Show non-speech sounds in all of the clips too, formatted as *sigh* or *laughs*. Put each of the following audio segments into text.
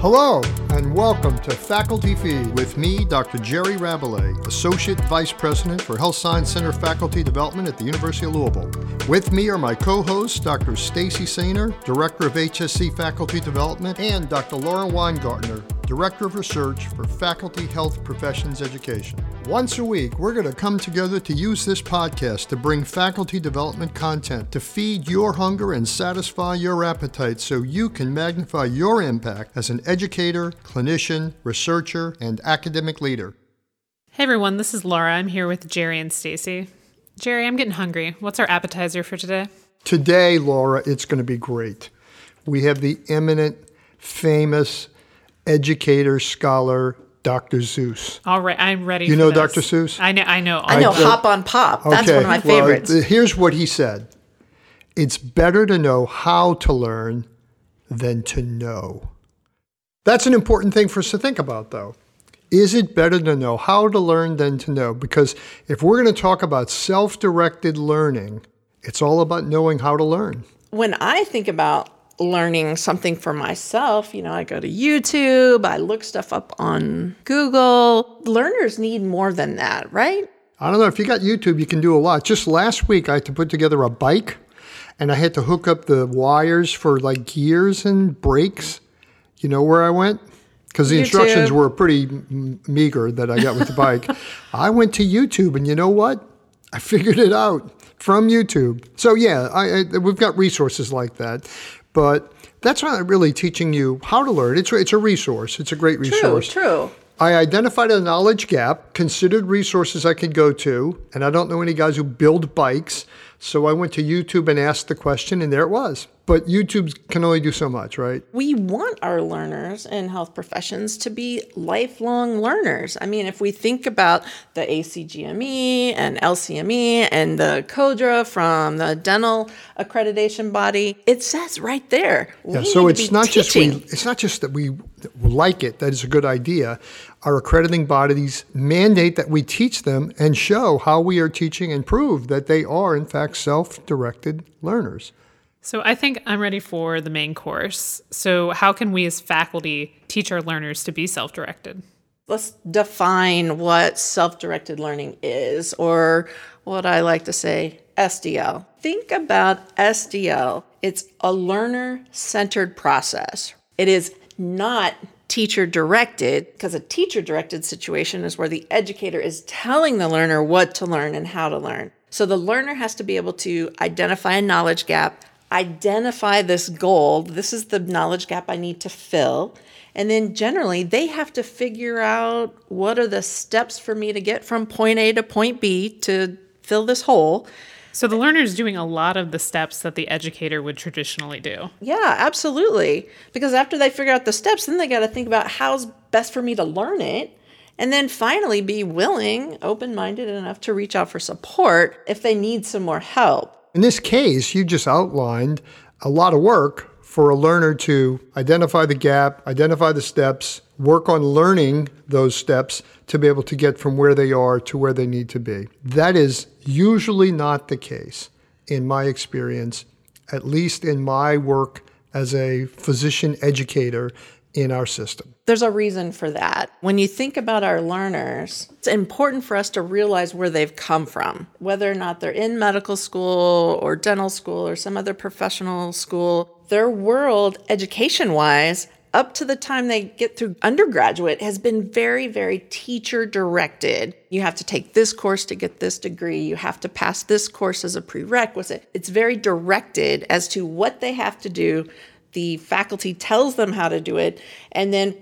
Hello, and welcome to Faculty Feed with me, Dr. Jerry Rabalais, Associate Vice President for Health Science Center Faculty Development at the University of Louisville. With me are my co-hosts, Dr. Stacy Sainer, Director of HSC Faculty Development, and Dr. Laura Weingartner, Director of Research for Faculty Health Professions Education. Once a week, we're going to come together to use this podcast to bring faculty development content to feed your hunger and satisfy your appetite so you can magnify your impact as an educator, clinician, researcher, and academic leader. Hey everyone, this is Laura. I'm here with Jerry and Stacy. Jerry, I'm getting hungry. What's our appetizer for today? Today, Laura, it's going to be great. We have the eminent, famous educator, scholar, Dr. Seuss. All right, I'm ready. You know this. Dr. Seuss? I know. I know. I know I- Hop on Pop. That's Okay, one of my favorites. th- here's what he said It's better to know how to learn than to know. That's an important thing for us to think about, though. Is it better to know how to learn than to know? Because if we're going to talk about self directed learning, it's all about knowing how to learn. when I think about learning something for myself, you know, I go to YouTube, I look stuff up on Google. Learners need more than that, right? I don't know if you got YouTube, you can do a lot. Just last week, I had to put together a bike and I had to hook up the wires for like gears and brakes. You know where I went? Because the instructions were pretty m- meager that I got with the bike. *laughs* I went to YouTube and you know what? I *laughs* figured it out from YouTube. So, yeah, I, I, we've got resources like that. But that's not really teaching you how to learn. It's, it's a resource, it's a great resource. True, true. I identified a knowledge gap, considered resources I could go to, and I don't know any guys who build bikes. So I went to YouTube and asked the question, and there it was. But YouTube can only do so much, right? We want our learners in health professions to be lifelong learners. I mean, if we think about the ACGME and LCME and the CODA from the dental accreditation body, it says right there. Yeah, so it's not just we, it's not just that we like it, that it's a good idea. Our accrediting bodies mandate that we teach them and show how we are teaching and prove that they are in fact self-directed learners. So I think I'm ready for the main course. So how can we as faculty teach our learners to be self-directed? let's define what self directed learning is, or what I like to say, SDL. Think about SDL. It's a learner centered process. It is not teacher directed, because a teacher directed situation is where the educator is telling the learner what to learn and how to learn. So the learner has to be able to identify a knowledge gap, identify this goal. This is the knowledge gap I need to fill. And then generally, they have to figure out what are the steps for me to get from point A to point B to fill this hole. So the learner is doing a lot of the steps that the educator would traditionally do. Yeah, absolutely. Because after they figure out the steps, then they got to think about how's best for me to learn it. And then finally, be willing, open minded enough to reach out for support if they need some more help. In this case, you just outlined a lot of work for a learner to identify the gap, identify the steps, work on learning those steps to be able to get from where they are to where they need to be. That is usually not the case in my experience, at least in my work as a physician educator in our system. There's a reason for that. When you think about our learners, it's important for us to realize where they've come from, whether or not they're in medical school or dental school or some other professional school. Their world, education wise, up to the time they get through undergraduate, has been very, very teacher directed. You have to take this course to get this degree. You have to pass this course as a prerequisite. It's very directed as to what they have to do the faculty tells them how to do it and then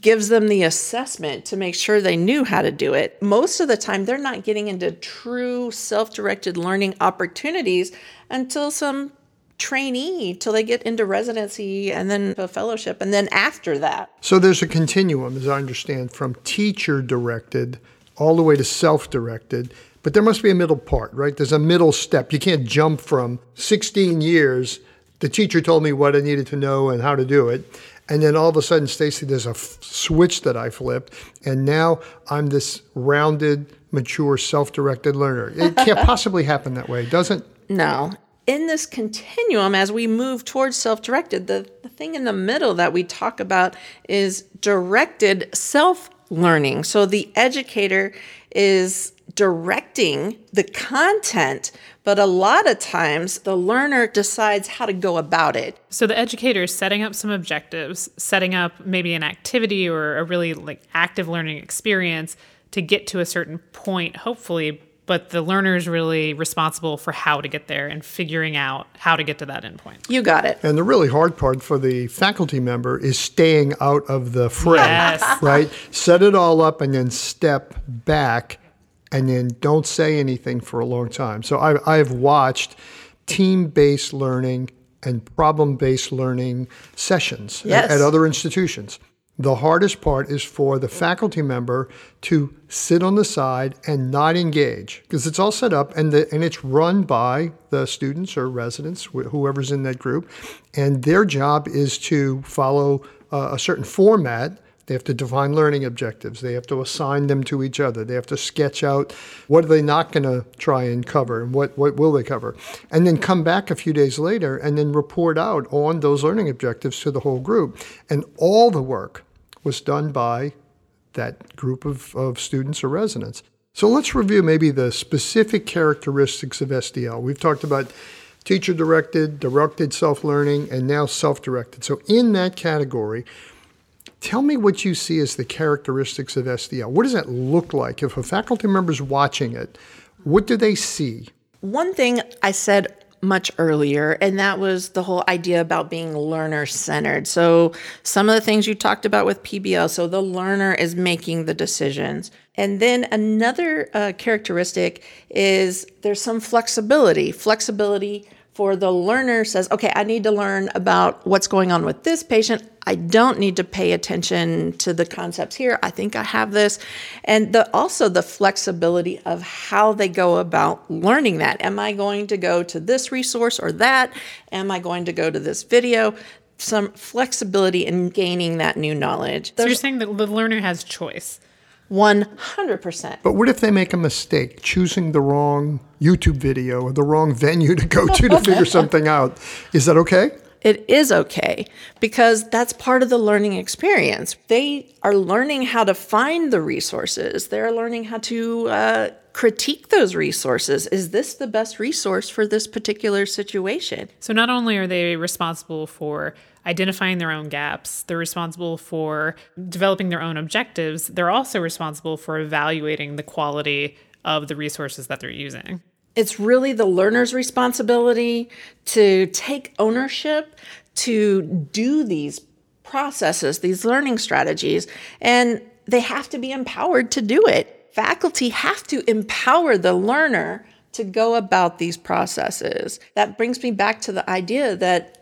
gives them the assessment to make sure they knew how to do it. Most of the time, they're not getting into true self directed learning opportunities until some trainee, till they get into residency and then a fellowship, and then after that. So there's a continuum, as I understand, from teacher directed all the way to self directed. But there must be a middle part, right? There's a middle step. You can't jump from 16 years. The teacher told me what I needed to know and how to do it. And then all of a sudden, Stacy, there's a f- switch that I flipped. And now I'm this rounded, mature, self directed learner. It *laughs* can't possibly happen that way, does it? No. in this continuum, as we move towards self directed, the, the thing in the middle that we talk about is directed self learning. So the educator is directing the content, but a lot of times the learner decides how to go about it. So the educator is setting up some objectives, setting up maybe an activity or a really like active learning experience to get to a certain point, hopefully, but the learner is really responsible for how to get there and figuring out how to get to that endpoint. You got it. And the really hard part for the faculty member is staying out of the fray, Yes. *laughs* right? Set it all up and then step back and then don't say anything for a long time. So I, I have watched team based learning and problem based learning sessions at- at other institutions. The hardest part is for the faculty member to sit on the side and not engage because it's all set up and the, and it's run by the students or residents, wh- whoever's in that group, and their job is to follow uh, a certain format. They have to define learning objectives. They have to assign them to each other. They have to sketch out what are they not going to try and cover and what, what will they cover. And then come back a few days later and then report out on those learning objectives to the whole group. And all the work was done by that group of, of students or residents. So let's review maybe the specific characteristics of SDL. We've talked about teacher directed, directed self learning, and now self directed. So, in that category, tell me what you see as the characteristics of SDL. What does that look like? If a faculty member is watching it, what do they see? One thing I said much earlier, and that was the whole idea about being learner centered. So, some of the things you talked about with PBL, so the learner is making the decisions. And then another uh, characteristic is there's some flexibility. Flexibility for the learner says, okay, I need to learn about what's going on with this patient. I don't need to pay attention to the concepts here. I think I have this. And the, also the flexibility of how they go about learning that. Am I going to go to this resource or that? Am I going to go to this video? Some flexibility in gaining that new knowledge. So you're saying that the learner has choice. 100%. But what if they make a mistake choosing the wrong YouTube video or the wrong venue to go to to *laughs* figure something out? Is that okay? It is okay because that's part of the learning experience. They are learning how to find the resources, they're learning how to uh, critique those resources. Is this the best resource for this particular situation? So not only are they responsible for identifying their own gaps, they're responsible for developing their own objectives, they're also responsible for evaluating the quality of the resources that they're using. It's really the learner's responsibility to take ownership, to do these processes, these learning strategies, and they have to be empowered to do it. Faculty have to empower the learner to go about these processes. That brings me back to the idea that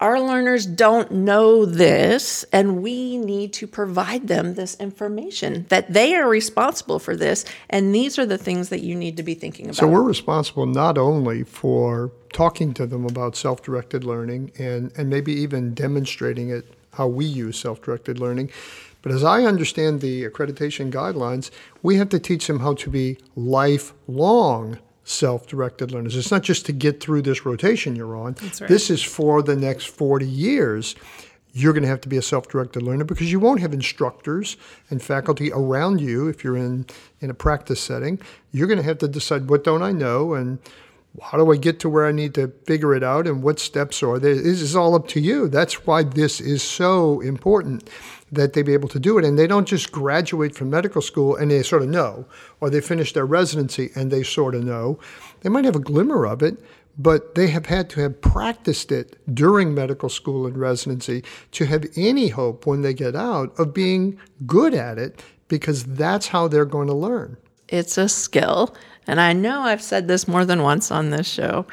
our learners don't know this, and we need to provide them this information that they are responsible for this, and these are the things that you need to be thinking about. So we're responsible not only for talking to them about self-directed learning and, and maybe even demonstrating it how we use self-directed learning, but as I understand the accreditation guidelines, we have to teach them how to be lifelong self-directed learners. It's not just to get through this rotation you're on. right. This is for the next 40 years. You're going to have to be a self-directed learner because you won't have instructors and faculty around you if you're in in a practice setting. You're going to have to decide what don't I know and how do I get to where I need to figure it out and what steps are there. This is all up to you. That's why this is so important that they be able to do it. And they don't just graduate from medical school and they sort of know, or they finish their residency and they sort of know. They might have a glimmer of it, but they have had to have practiced it during medical school and residency to have any hope when they get out of being good at it because that's how they're going to learn. It's a skill. And I know I've said this more than once on this show.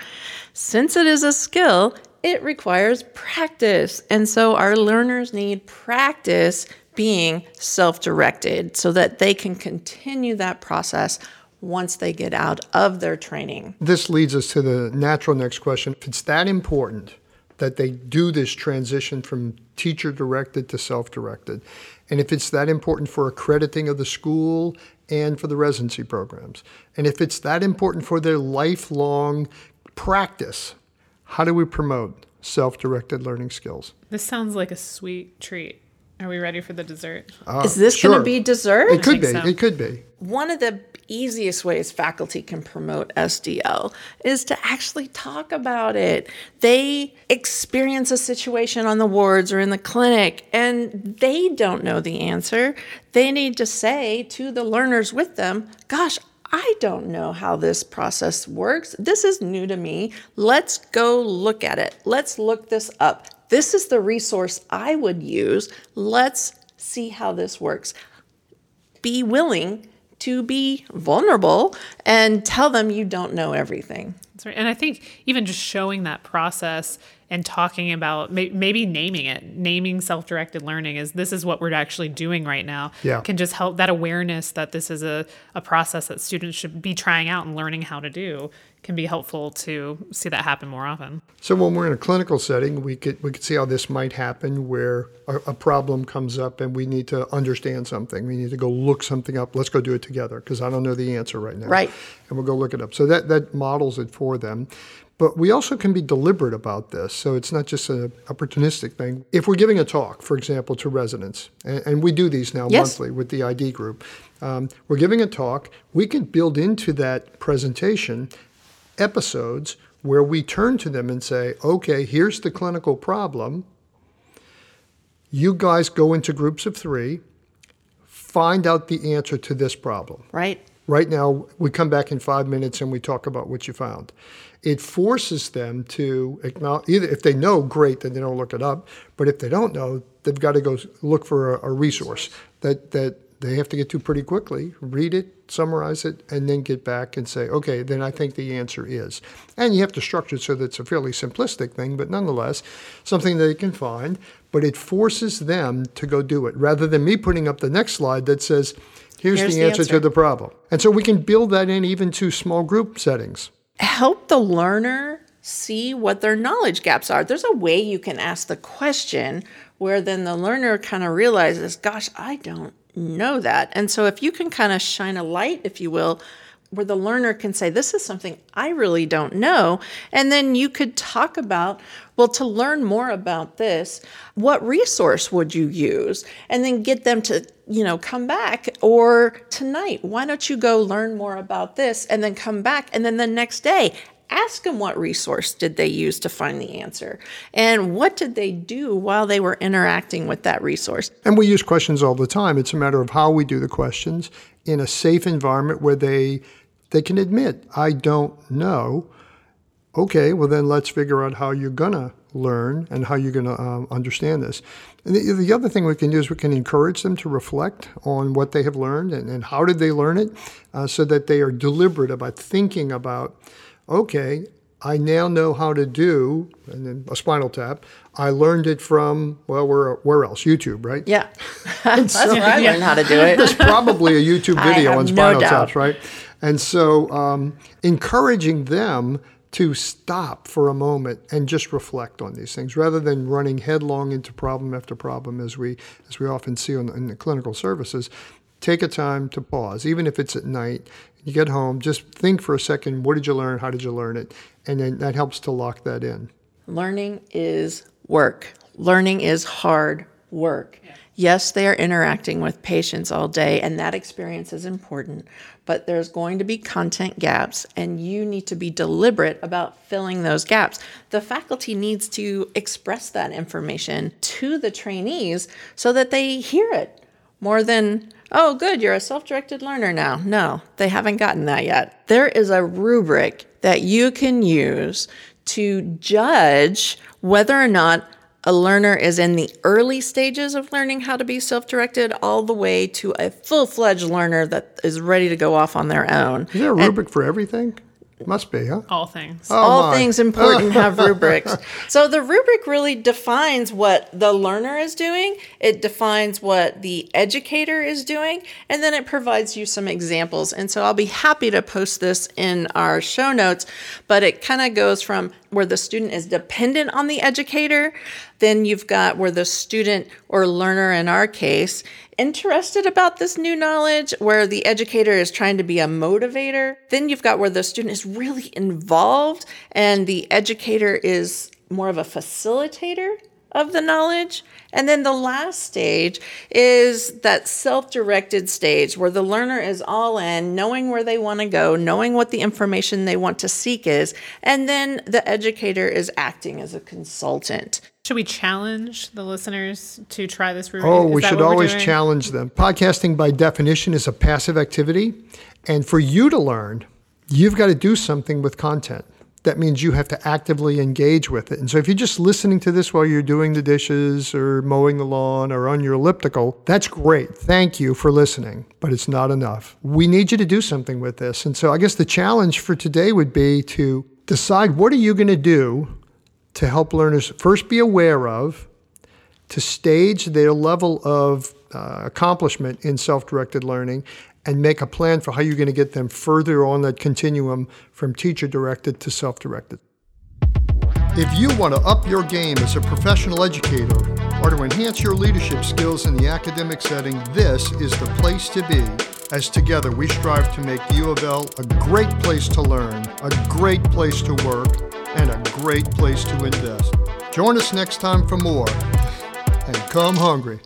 Since it is a skill, it requires practice. And so our learners need practice being self directed so that they can continue that process once they get out of their training. This leads us to the natural next question. If it's that important that they do this transition from teacher directed to self directed, and if it's that important for accrediting of the school and for the residency programs, and if it's that important for their lifelong practice, How do we promote self directed learning skills? This sounds like a sweet treat. Are we ready for the dessert? Ah, is this going to be dessert? It could be. so. It could be. One of the easiest ways faculty can promote SDL is to actually talk about it. They experience a situation on the wards or in the clinic and they don't know the answer. They need to say to the learners with them, Gosh, I don't know how this process works. This is new to me. Let's go look at it. Let's look this up. This is the resource I would use. Let's see how this works be willing to be vulnerable and tell them you don't know everything. That's right. And I think even just showing that process and talking about may- maybe naming it, naming self directed learning is this is what we're actually doing right now, Yeah. can just help that awareness that this is a, a process that students should be trying out and learning how to do can be helpful to see that happen more often. So when we're in a clinical setting, we could we could see how this might happen, where a, a problem comes up and we need to understand something. We need to go look something up. Let's go do it together because I don't know the answer right now. Right. And we'll go look it up. So that that models it for them. But we also can be deliberate about this. So it's not just an opportunistic thing. If we're giving a talk, for example, to residents, and, and we do these now Yes. monthly with the ID group, um, we're giving a talk, we can build into that presentation episodes where we turn to them and say, okay, here's the clinical problem. You guys go into groups of three, find out the answer to this problem. Right? Right now, we come back in five minutes and we talk about what you found. It forces them to acknowledge, either if they know, great, then they don't look it up. But if they don't know, they've got to go look for a, a resource that, that they have to get to pretty quickly, read it, summarize it, and then get back and say, okay, then I think the answer is. And you have to structure it so that it's a fairly simplistic thing, but nonetheless, something they can find. But it forces them to go do it rather than me putting up the next slide that says, here's, Here's the, answer, answer. to the problem. And so we can build that in even to small group settings. Help the learner see what their knowledge gaps are. There's a way you can ask the question where then the learner kind of realizes, gosh, I don't know that. And so if you can kind of shine a light, if you will, where the learner can say, This is something I really don't know. And then you could talk about, well, to learn more about this, what resource would you use? And then get them to, you know, come back. Or tonight, why don't you go learn more about this and then come back? And then the next day, ask them what resource did they use to find the answer and what did they do while they were interacting with that resource And we use questions all the time. It's a matter of how we do the questions in a safe environment where they they can admit, I don't know. Okay, well then let's figure out how you're gonna learn and how you're gonna um, understand this. And the, the other thing we can do is we can encourage them to reflect on what they have learned and, and how did they learn it, uh, so that they are deliberate about thinking about, okay, I now know how to do and then a spinal tap. I learned it from well, where where else? YouTube, right? yeah *laughs* that's where i learned how to do it There's probably a YouTube *laughs* video on spinal doubt. taps, right? And so, um, encouraging them to stop for a moment and just reflect on these things, rather than running headlong into problem after problem, as we as we often see in, in the clinical services. Take a time to pause, even if it's at night. You get home, just think for a second. What did you learn? How did you learn it? And then that helps to lock that in. Learning is work. Learning is hard work. Yes, they are interacting with patients all day, and that experience is important, but there's going to be content gaps, and you need to be deliberate about filling those gaps. The faculty needs to express that information to the trainees so that they hear it more than, oh, good, you're a self directed learner now. No, they haven't gotten that yet. There is a rubric that you can use to judge whether or not a learner is in the early stages of learning how to be self directed, all the way to a full fledged learner that is ready to go off on their own. Is there a rubric for everything? Must be, huh? All things. Oh, all my. things important have rubrics. *laughs* So the rubric really defines what the learner is doing, it defines what the educator is doing, and then it provides you some examples. And so I'll be happy to post this in our show notes, but it kind of goes from where the student is dependent on the educator. Then you've got where the student or learner, in our case, interested about this new knowledge, where the educator is trying to be a motivator. Then you've got where the student is really involved and the educator is more of a facilitator of the knowledge. And then the last stage is that self directed stage where the learner is all in, knowing where they want to go, knowing what the information they want to seek is, and then the educator is acting as a consultant. Should we challenge the listeners to try this route? Oh, we should always challenge them. Podcasting, by definition, is a passive activity. And for you to learn, you've got to do something with content that means you have to actively engage with it. And so if you're just listening to this while you're doing the dishes or mowing the lawn or on your elliptical, that's great. Thank you for listening, but it's not enough. We need you to do something with this. And so I guess the challenge for today would be to decide what are you going to do to help learners first be aware of, to stage their level of uh, accomplishment in self directed learning, and make a plan for how you're going to get them further on that continuum from teacher directed to self directed. If you want to up your game as a professional educator or to enhance your leadership skills in the academic setting, this is the place to be. As together we strive to make U of L a great place to learn, a great place to work, and a great place to invest. Join us next time for more, and come hungry.